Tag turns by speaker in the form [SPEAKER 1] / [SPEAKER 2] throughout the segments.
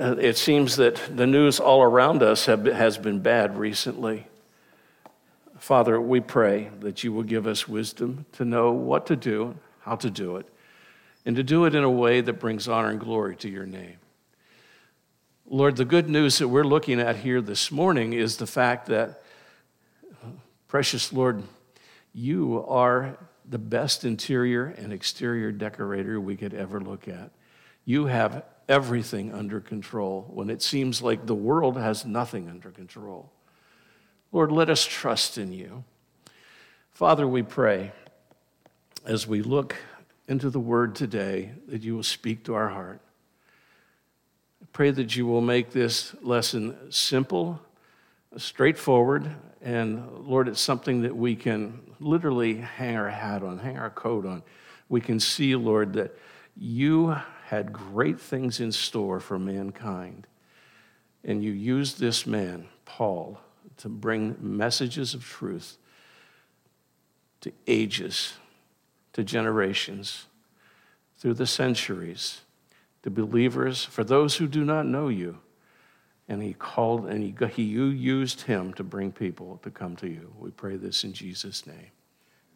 [SPEAKER 1] Uh, it seems that the news all around us have, has been bad recently. Father, we pray that you will give us wisdom to know what to do, how to do it, and to do it in a way that brings honor and glory to your name. Lord, the good news that we're looking at here this morning is the fact that, precious Lord, you are the best interior and exterior decorator we could ever look at. You have everything under control when it seems like the world has nothing under control. Lord, let us trust in you. Father, we pray as we look into the word today that you will speak to our heart. I pray that you will make this lesson simple, straightforward, and Lord, it's something that we can literally hang our hat on, hang our coat on. We can see, Lord, that you had great things in store for mankind. And you used this man, Paul, to bring messages of truth to ages, to generations, through the centuries, to believers, for those who do not know you. And he called and he, he you used him to bring people to come to you. We pray this in Jesus' name.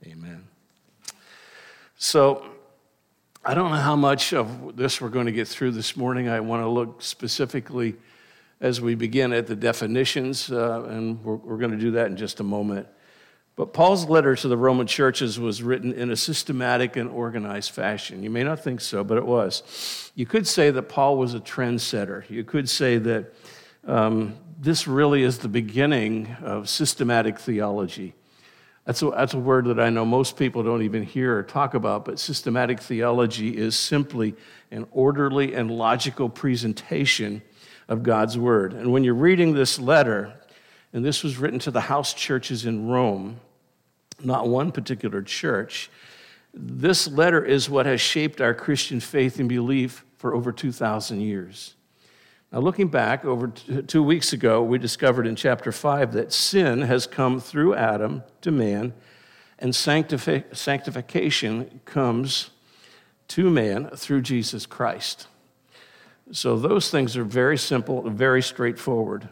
[SPEAKER 1] Amen. So, I don't know how much of this we're going to get through this morning. I want to look specifically as we begin at the definitions, uh, and we're, we're going to do that in just a moment. But Paul's letter to the Roman churches was written in a systematic and organized fashion. You may not think so, but it was. You could say that Paul was a trendsetter. You could say that um, this really is the beginning of systematic theology. That's a, that's a word that I know most people don't even hear or talk about, but systematic theology is simply an orderly and logical presentation of God's word. And when you're reading this letter, and this was written to the house churches in Rome, not one particular church, this letter is what has shaped our Christian faith and belief for over 2,000 years. Now, looking back, over two weeks ago, we discovered in chapter 5 that sin has come through Adam to man, and sanctification comes to man through Jesus Christ. So, those things are very simple, very straightforward.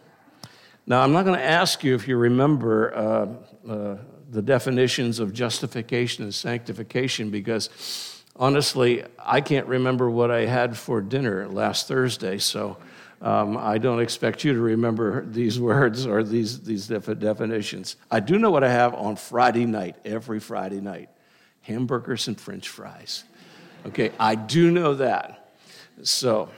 [SPEAKER 1] Now, I'm not going to ask you if you remember uh, uh, the definitions of justification and sanctification because honestly, I can't remember what I had for dinner last Thursday. So, um, I don't expect you to remember these words or these, these definitions. I do know what I have on Friday night, every Friday night hamburgers and french fries. Okay, I do know that. So,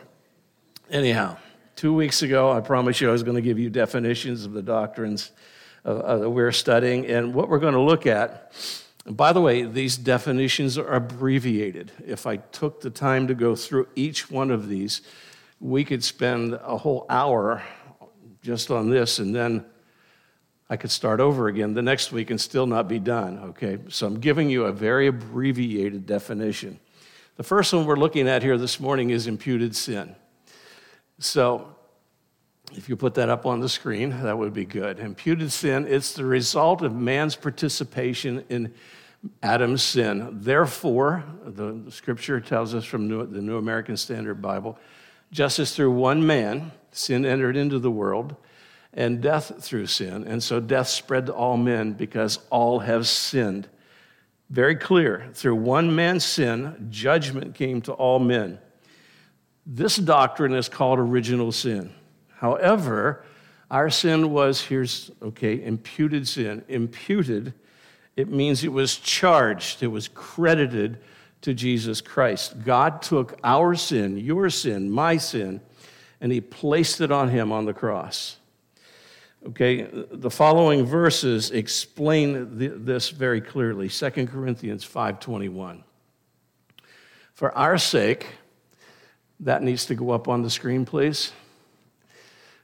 [SPEAKER 1] anyhow, two weeks ago, I promised you I was going to give you definitions of the doctrines uh, that we're studying. And what we're going to look at, by the way, these definitions are abbreviated. If I took the time to go through each one of these, we could spend a whole hour just on this, and then I could start over again the next week and still not be done, okay? So I'm giving you a very abbreviated definition. The first one we're looking at here this morning is imputed sin. So if you put that up on the screen, that would be good. Imputed sin, it's the result of man's participation in Adam's sin. Therefore, the scripture tells us from the New American Standard Bible, just as through one man sin entered into the world, and death through sin. And so death spread to all men because all have sinned. Very clear. Through one man's sin, judgment came to all men. This doctrine is called original sin. However, our sin was, here's, okay, imputed sin. Imputed, it means it was charged, it was credited to Jesus Christ. God took our sin, your sin, my sin, and he placed it on him on the cross. Okay, the following verses explain this very clearly. 2 Corinthians 5:21. For our sake, that needs to go up on the screen, please.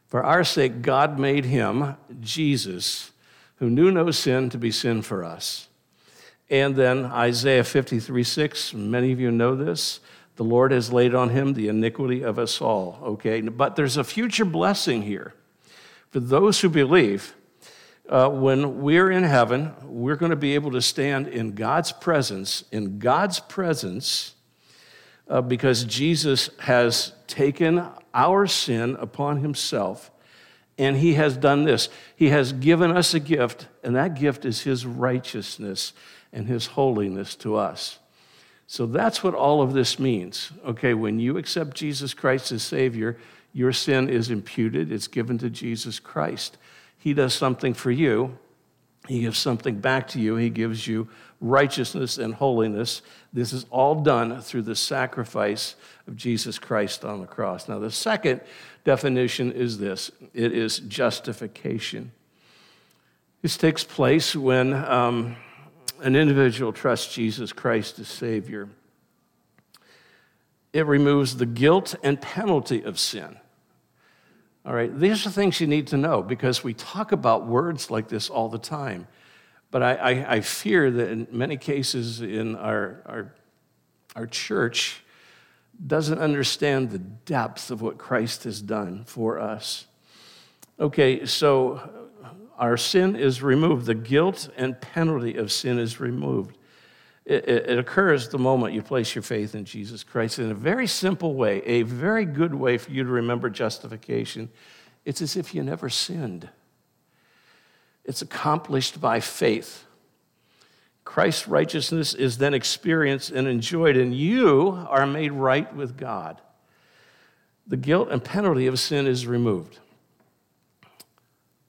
[SPEAKER 1] For our sake, God made him, Jesus, who knew no sin, to be sin for us and then Isaiah 53 6, many of you know this. The Lord has laid on him the iniquity of us all, okay? But there's a future blessing here. For those who believe, uh, when we're in heaven, we're going to be able to stand in God's presence, in God's presence, uh, because Jesus has taken our sin upon himself. And he has done this. He has given us a gift, and that gift is his righteousness and his holiness to us. So that's what all of this means. Okay, when you accept Jesus Christ as Savior, your sin is imputed, it's given to Jesus Christ. He does something for you, He gives something back to you, He gives you righteousness and holiness. This is all done through the sacrifice of Jesus Christ on the cross. Now, the second definition is this it is justification. This takes place when. Um, an individual trusts Jesus Christ as Savior, it removes the guilt and penalty of sin. All right, these are things you need to know because we talk about words like this all the time. But I, I, I fear that in many cases in our, our, our church doesn't understand the depth of what Christ has done for us. Okay, so our sin is removed. The guilt and penalty of sin is removed. It, it, it, occurs the moment you place your faith in Jesus Christ in a very simple way, a very good way for you to remember justification. It's as if you never sinned. It's accomplished by faith. Christ's righteousness is then experienced and enjoyed, and you are made right with God. The guilt and penalty of sin is removed.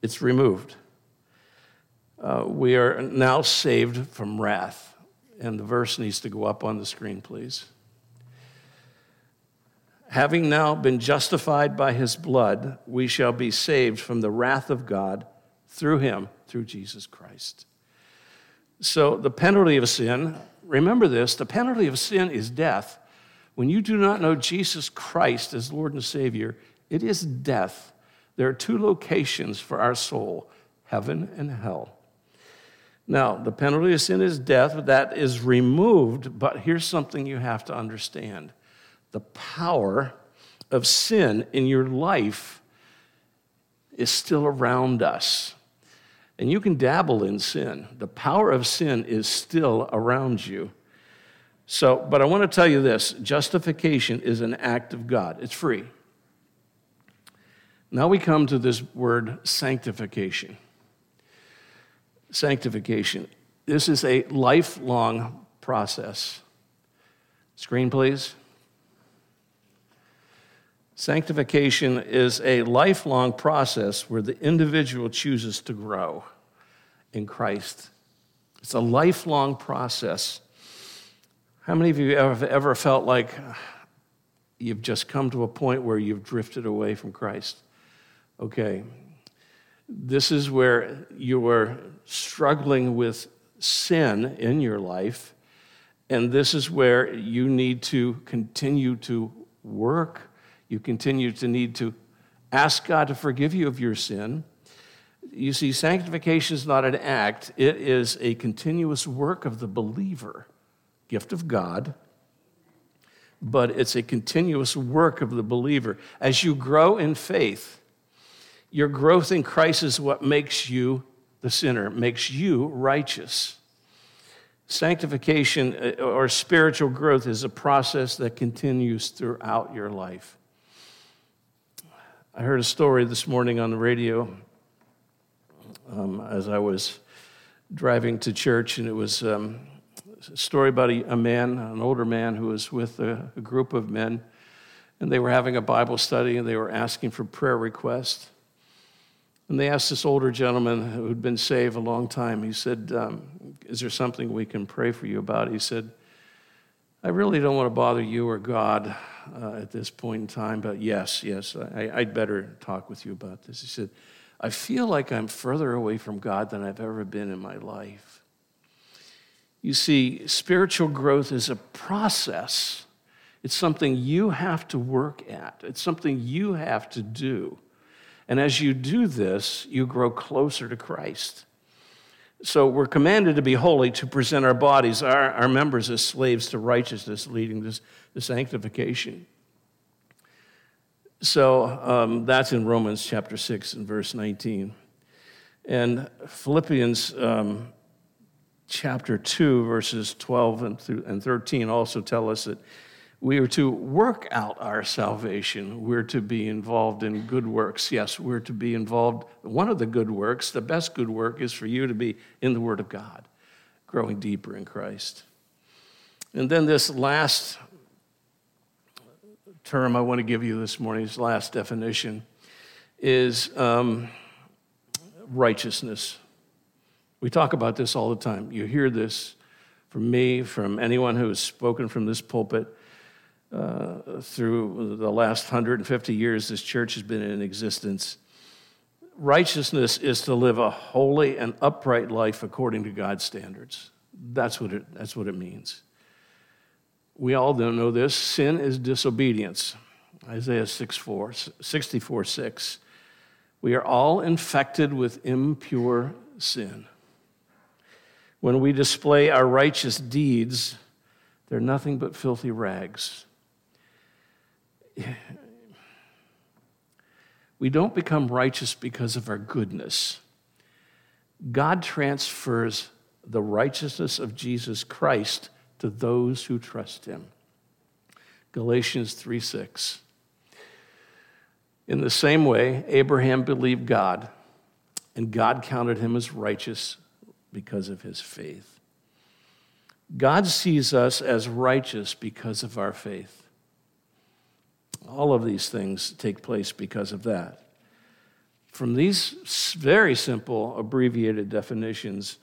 [SPEAKER 1] It's removed uh, we are now saved from wrath. And the verse needs to go up on the screen, please. Having now been justified by his blood, we shall be saved from the wrath of God through him, through Jesus Christ. So, the penalty of sin, remember this the penalty of sin is death. When you do not know Jesus Christ as Lord and Savior, it is death. There are two locations for our soul heaven and hell. Now, the penalty of sin is death, but that is removed. But here's something you have to understand the power of sin in your life is still around us. And you can dabble in sin. The power of sin is still around you. So, but I want to tell you this justification is an act of God, it's free. Now we come to this word sanctification sanctification. This is a lifelong process. Screen, please. Sanctification is a lifelong process where the individual chooses to grow in Christ. It's a lifelong process. How many of you have ever felt like you've just come to a point where you've drifted away from Christ? Okay, this is where you are struggling with sin in your life, and this is where you need to continue to work. You continue to need to ask God to forgive you of your sin. You see, sanctification is not an act, it is a continuous work of the believer, gift of God, but it's a continuous work of the believer. As you grow in faith, your growth in Christ is what makes you the sinner, makes you righteous. Sanctification uh, or spiritual growth is a process that continues throughout your life. I heard a story this morning on the radio um, as I was driving to church, and it was um, a story about a, a, man, an older man, who was with a, a group of men, and they were having a Bible study and they were asking for prayer requests. And they asked this older gentleman who'd been saved a long time, he said, um, Is there something we can pray for you about? He said, I really don't want to bother you or God uh, at this point in time, but yes, yes, I, I'd better talk with you about this. He said, I feel like I'm further away from God than I've ever been in my life. You see, spiritual growth is a process. It's something you have to work at. It's something you have to do. And as you do this, you grow closer to Christ. So we're commanded to be holy, to present our bodies, our, our members as slaves to righteousness, leading to, to sanctification. So um, that's in Romans chapter 6 and verse 19. And Philippians um, chapter 2, verses 12 and, and 13 also tell us that We are to work out our salvation. We're to be involved in good works. Yes, we're to be involved. One of the good works, the best good work, is for you to be in the Word of God, growing deeper in Christ. And then this last term I want to give you this morning's last definition, is um, righteousness. We talk about this all the time. You hear this from me, from anyone who has spoken from this pulpit. Uh, through the last 150 years this church has been in existence. Righteousness is to live a holy and upright life according to God's standards. That's what it, that's what it means. We all don't know this. Sin is disobedience. Isaiah 6, 4, 64 6. We are all infected with impure sin. When we display our righteous deeds, they're nothing but filthy rags. We don't become righteous because of our goodness. God transfers the righteousness of Jesus Christ to those who trust him. Galatians 3 6. In the same way, Abraham believed God, and God counted him as righteous because of his faith. God sees us as righteous because of our faith. All of these things take place because of that. From these very simple, abbreviated definitions,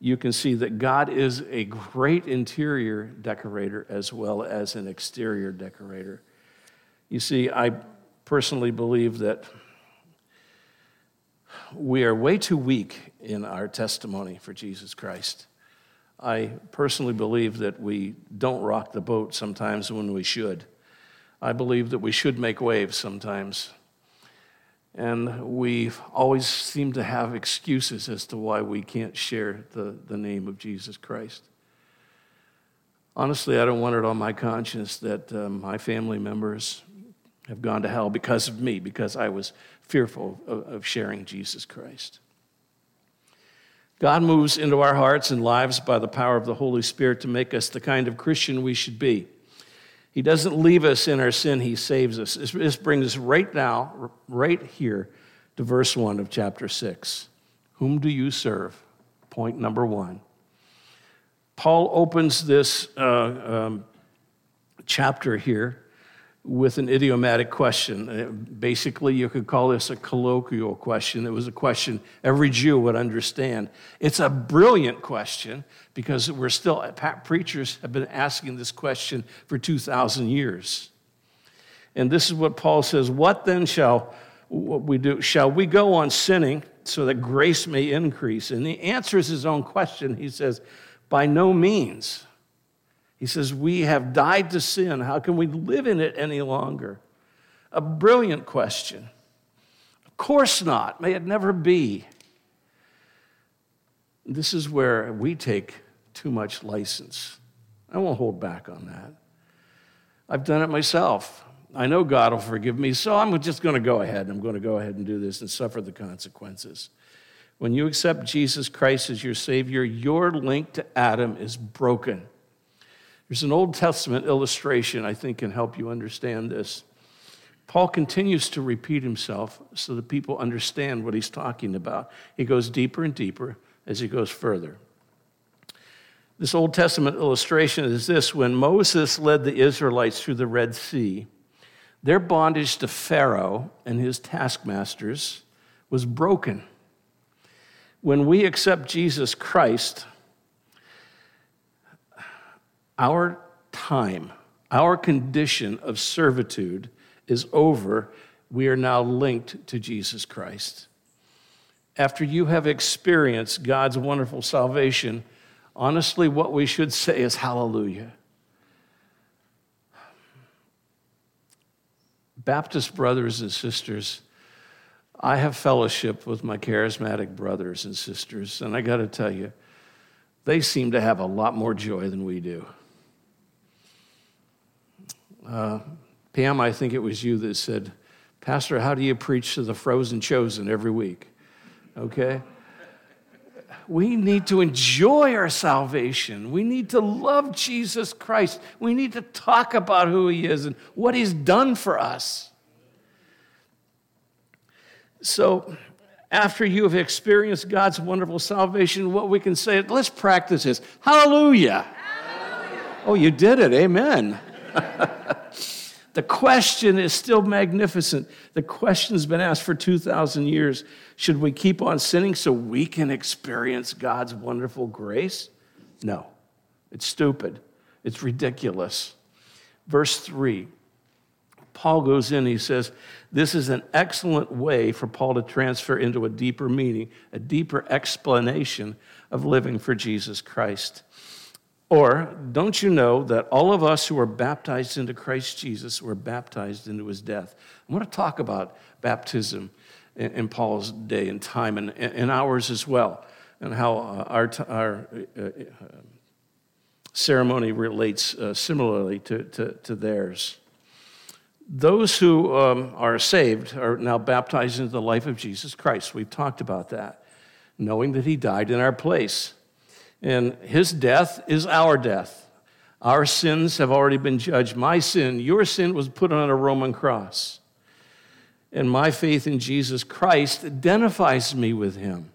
[SPEAKER 1] you can see that God is a great interior decorator as well as an exterior decorator. You see, I personally believe that we are way too weak in our testimony for Jesus Christ. I personally believe that we don't rock the boat sometimes when we should. I believe that we should make waves sometimes. And we always seem to have excuses as to why we can't share the, the name of Jesus Christ. Honestly, I don't want it on my conscience that um, my family members have gone to hell because of me, because I was fearful of, of sharing Jesus Christ. God moves into our hearts and lives by the power of the Holy Spirit to make us the kind of Christian we should be. He doesn't leave us in our sin, He saves us. This brings us right now, right here, to verse 1 of chapter 6. Whom do you serve? Point number one. Paul opens this uh, um, chapter here with an idiomatic question. Uh, basically, you could call this a colloquial question. It was a question every Jew would understand. It's a brilliant question because we're still, preachers have been asking this question for 2,000 years. And this is what Paul says What then shall what we do? Shall we go on sinning so that grace may increase? And he answers his own question. He says, By no means. He says, We have died to sin. How can we live in it any longer? A brilliant question. Of course not. May it never be. This is where we take too much license. I won't hold back on that. I've done it myself. I know God will forgive me, so I'm just going to go ahead. I'm going to go ahead and do this and suffer the consequences. When you accept Jesus Christ as your Savior, your link to Adam is broken. There's an Old Testament illustration I think can help you understand this. Paul continues to repeat himself so that people understand what he's talking about. He goes deeper and deeper as he goes further. This Old Testament illustration is this when Moses led the Israelites through the Red Sea, their bondage to Pharaoh and his taskmasters was broken. When we accept Jesus Christ, our time, our condition of servitude is over. We are now linked to Jesus Christ. After you have experienced God's wonderful salvation, honestly, what we should say is hallelujah. Baptist brothers and sisters, I have fellowship with my charismatic brothers and sisters, and I got to tell you, they seem to have a lot more joy than we do. Uh, Pam, I think it was you that said, Pastor, how do you preach to the frozen chosen every week? Okay? We need to enjoy our salvation. We need to love Jesus Christ. We need to talk about who He is and what He's done for us. So, after you have experienced God's wonderful salvation, what we can say, let's practice this. Hallelujah. Hallelujah. Oh, you did it. Amen. the question is still magnificent. The question has been asked for 2,000 years. Should we keep on sinning so we can experience God's wonderful grace? No, it's stupid. It's ridiculous. Verse 3 Paul goes in, he says, This is an excellent way for Paul to transfer into a deeper meaning, a deeper explanation of living for Jesus Christ. Or, don't you know that all of us who are baptized into Christ Jesus were baptized into his death? I want to talk about baptism in, in Paul's day and time and, and ours as well, and how uh, our, our uh, uh, ceremony relates uh, similarly to, to, to theirs. Those who um, are saved are now baptized into the life of Jesus Christ. We've talked about that, knowing that he died in our place. And his death is our death. Our sins have already been judged. My sin, your sin, was put on a Roman cross. And my faith in Jesus Christ identifies me with him.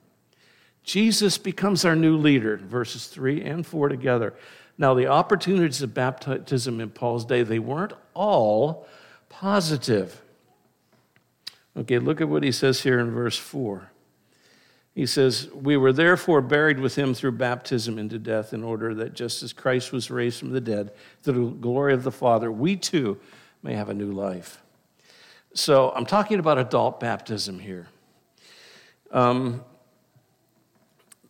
[SPEAKER 1] Jesus becomes our new leader, verses 3 and 4 together. Now, the opportunities of baptism in Paul's day, they weren't all positive. Okay, look at what he says here in verse 4. He says, We were therefore buried with him through baptism into death, in order that just as Christ was raised from the dead through the glory of the Father, we too may have a new life. So I'm talking about adult baptism here. Um,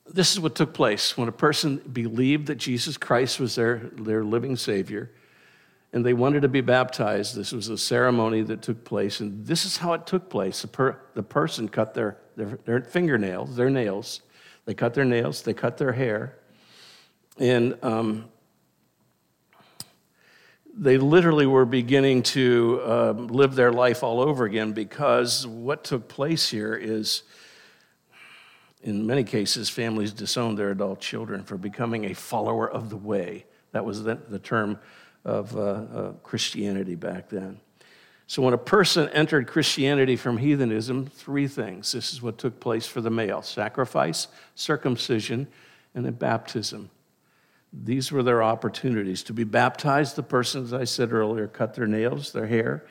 [SPEAKER 1] this is what took place when a person believed that Jesus Christ was their, their living Savior and they wanted to be baptized. This was a ceremony that took place, and this is how it took place. The, per, the person cut their, their, their, fingernails, their nails. They cut their nails, they cut their hair, and um, they literally were beginning to uh, live their life all over again because what took place here is, in many cases, families disowned their adult children for becoming a follower of the way. That was the, the term of uh, uh, Christianity back then. So, when a person entered Christianity from heathenism, three things. This is what took place for the male sacrifice, circumcision, and then baptism. These were their opportunities. To be baptized, the person, as I said earlier, cut their nails, their hair.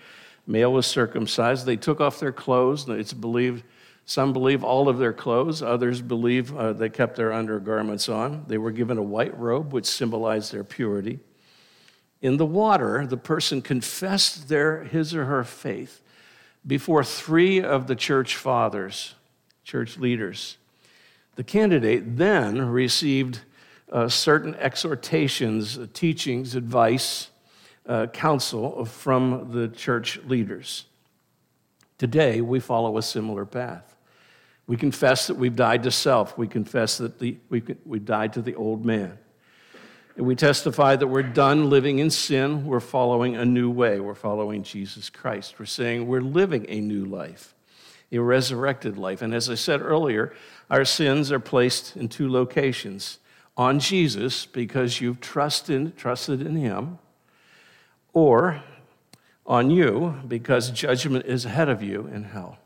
[SPEAKER 1] Male was circumcised. They took off their clothes. It's believed, some believe all of their clothes. Others believe uh, they kept their undergarments on. They were given a white robe, which symbolized their purity in the water, the person confessed their, his or her faith before three of the church fathers, church leaders. The candidate then received uh, certain exhortations, teachings, advice, uh, counsel from the church leaders. Today, we follow a similar path. We confess that we've died to self. We confess that the, we, we died to the old man. We testify that we're done living in sin. We're following a new way. We're following Jesus Christ. We're saying we're living a new life, a resurrected life. And as I said earlier, our sins are placed in two locations on Jesus because you've trusted, trusted in him, or on you because judgment is ahead of you in hell.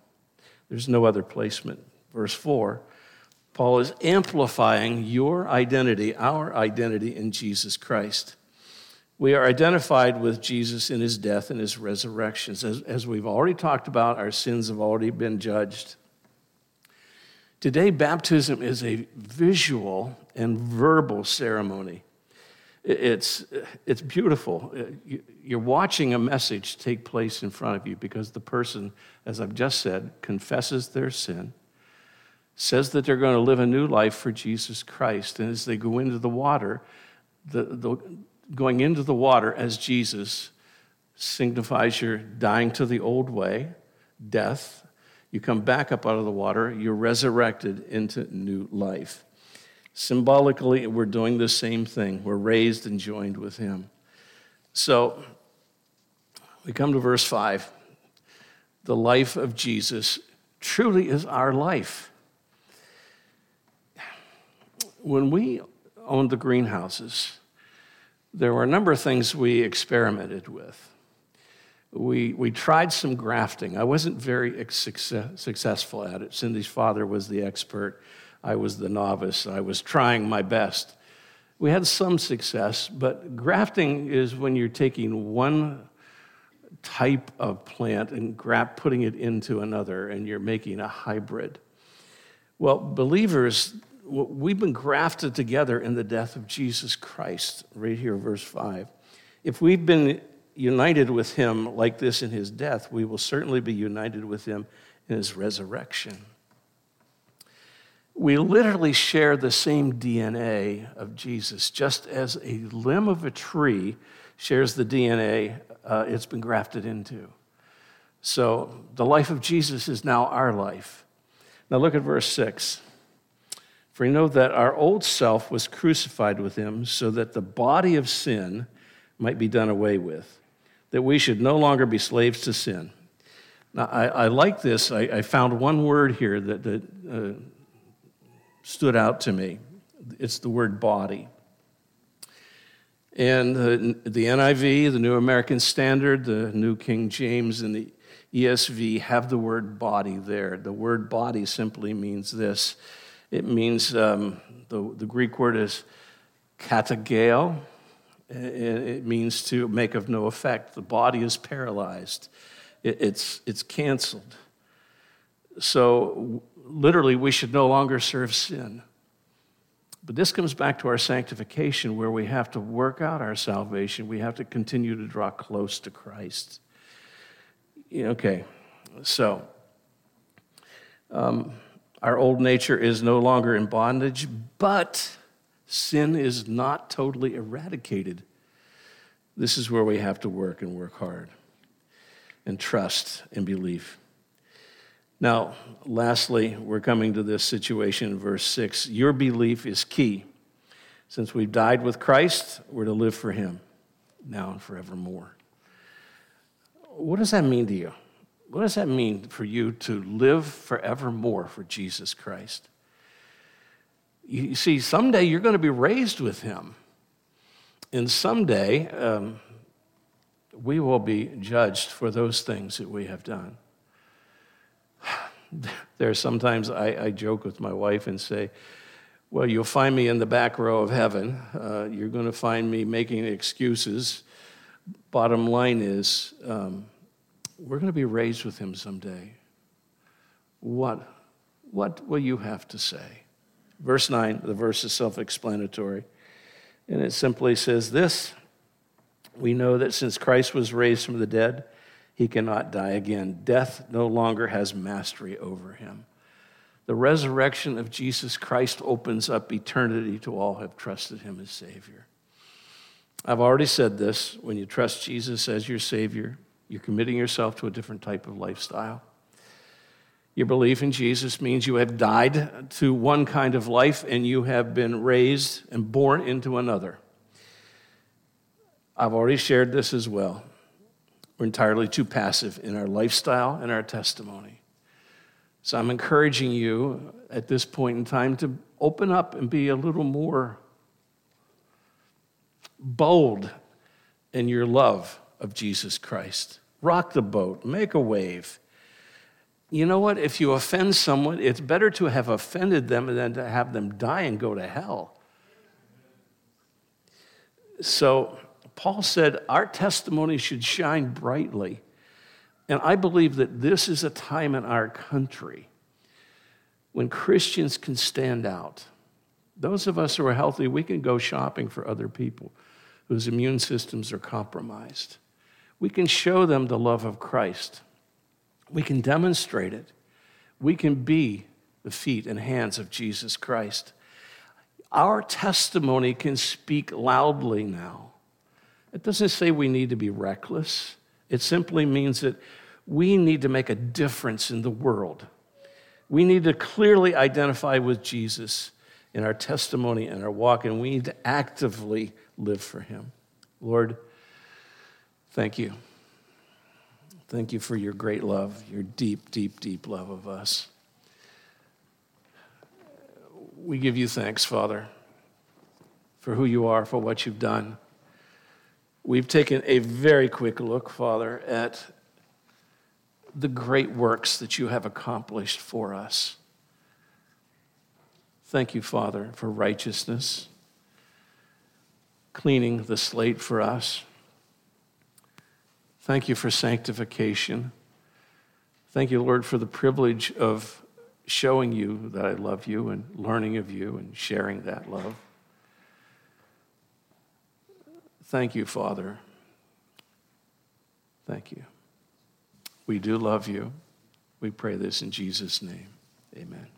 [SPEAKER 1] There's no other placement. Verse 4 Paul is amplifying your identity, our identity in Jesus Christ. We are identified with Jesus in his death and his resurrections. As, as we've already talked about, our sins have already been judged. Today, baptism is a visual and verbal ceremony. It's, it's beautiful. Uh, you're watching a message take place in front of you because the person, as I've just said, confesses their sin says that they're going to live a new life for Jesus Christ. And as they go into the water, the, the, going into the water as Jesus signifies you're dying to the old way, death. You come back up out of the water, you're resurrected into new life. Symbolically, we're doing the same thing. We're raised and joined with Him. So we come to verse 5. The life of Jesus truly is our life. When we owned the greenhouses, there were a number of things we experimented with. We, we tried some grafting. I wasn't very success, successful at it. Cindy's father was the expert. I was the novice. I was trying my best. We had some success, but grafting is when you're taking one type of plant and graft, putting it into another, and you're making a hybrid. Well, believers, we've been grafted together in the death of Jesus Christ, right here, verse 5. If we've been united with him like this in his death, we will certainly be united with him in his resurrection we literally share the same DNA of Jesus, just as a limb of a tree shares the DNA uh, it's been grafted into. So the life of Jesus is now our life. Now look at verse 6. For we know that our old self was crucified with him so that the body of sin might be done away with, that we should no longer be slaves to sin. Now, I, I like this. I, I, found one word here that, that uh, stood out to me. It's the word body. And the, the NIV, the New American Standard, the New King James, and the ESV have the word body there. The word body simply means this it means um, the, the Greek word is katargeo. It means to make of no effect. The body is paralyzed, it, it's, it's canceled. So literally, we should no longer serve sin. But this comes back to our sanctification, where we have to work out our salvation. We have to continue to draw close to Christ. Okay, so um, our old nature is no longer in bondage, but sin is not totally eradicated. This is where we have to work and work hard and trust and believe. Now, lastly, we're coming to this situation in verse 6. Your belief is key. Since we've died with Christ, we're to live for Him now and forevermore. What does that mean to you? What does that mean for you to live forevermore for Jesus Christ? You see, someday you're going to be raised with Him. And someday um, we will be judged for those things that we have done. there are sometimes I, I, joke with my wife and say, Well, you'll find me in the back row of heaven. Uh, you're going to find me making excuses. Bottom line is, um, we're going to be raised with him someday. What, what will you have to say? Verse 9, the verse is self explanatory. And it simply says this We know that since Christ was raised from the dead, he cannot die again. Death no longer has mastery over him. The resurrection of Jesus Christ opens up eternity to all who have trusted him as Savior. I've already said this when you trust Jesus as your Savior, you're committing yourself to a different type of lifestyle. Your belief in Jesus means you have died to one kind of life and you have been raised and born into another. I've already shared this as well. We're entirely too passive in our lifestyle and our testimony. So I'm encouraging you at this point in time to open up and be a little more bold in your love of Jesus Christ. Rock the boat, make a wave. You know what? If you offend someone, it's better to have offended them than to have them die and go to hell. So Paul said our testimony should shine brightly. And I believe that this is a time in our country when Christians can stand out. Those of us who are healthy, we can go shopping for other people whose immune systems are compromised. We can show them the love of Christ. We can demonstrate it. We can be the feet and hands of Jesus Christ. Our testimony can speak loudly now. It doesn't say we need to be reckless. It simply means that we need to make a difference in the world. We need to clearly identify with Jesus in our testimony and our walk, and we need to actively live for Him. Lord, thank you. Thank you for your great love, your deep, deep, deep love of us. We give you thanks, Father for who you are, for what you've done. We've taken a very quick look, Father, at the great works that you have accomplished for us. Thank you, Father, for righteousness, cleaning the slate for us. Thank you for sanctification. Thank you, Lord, for the privilege of showing you that I love you and learning of you and sharing that love. Thank you, Father. Thank you. We do love you. We pray this in Jesus' name. Amen.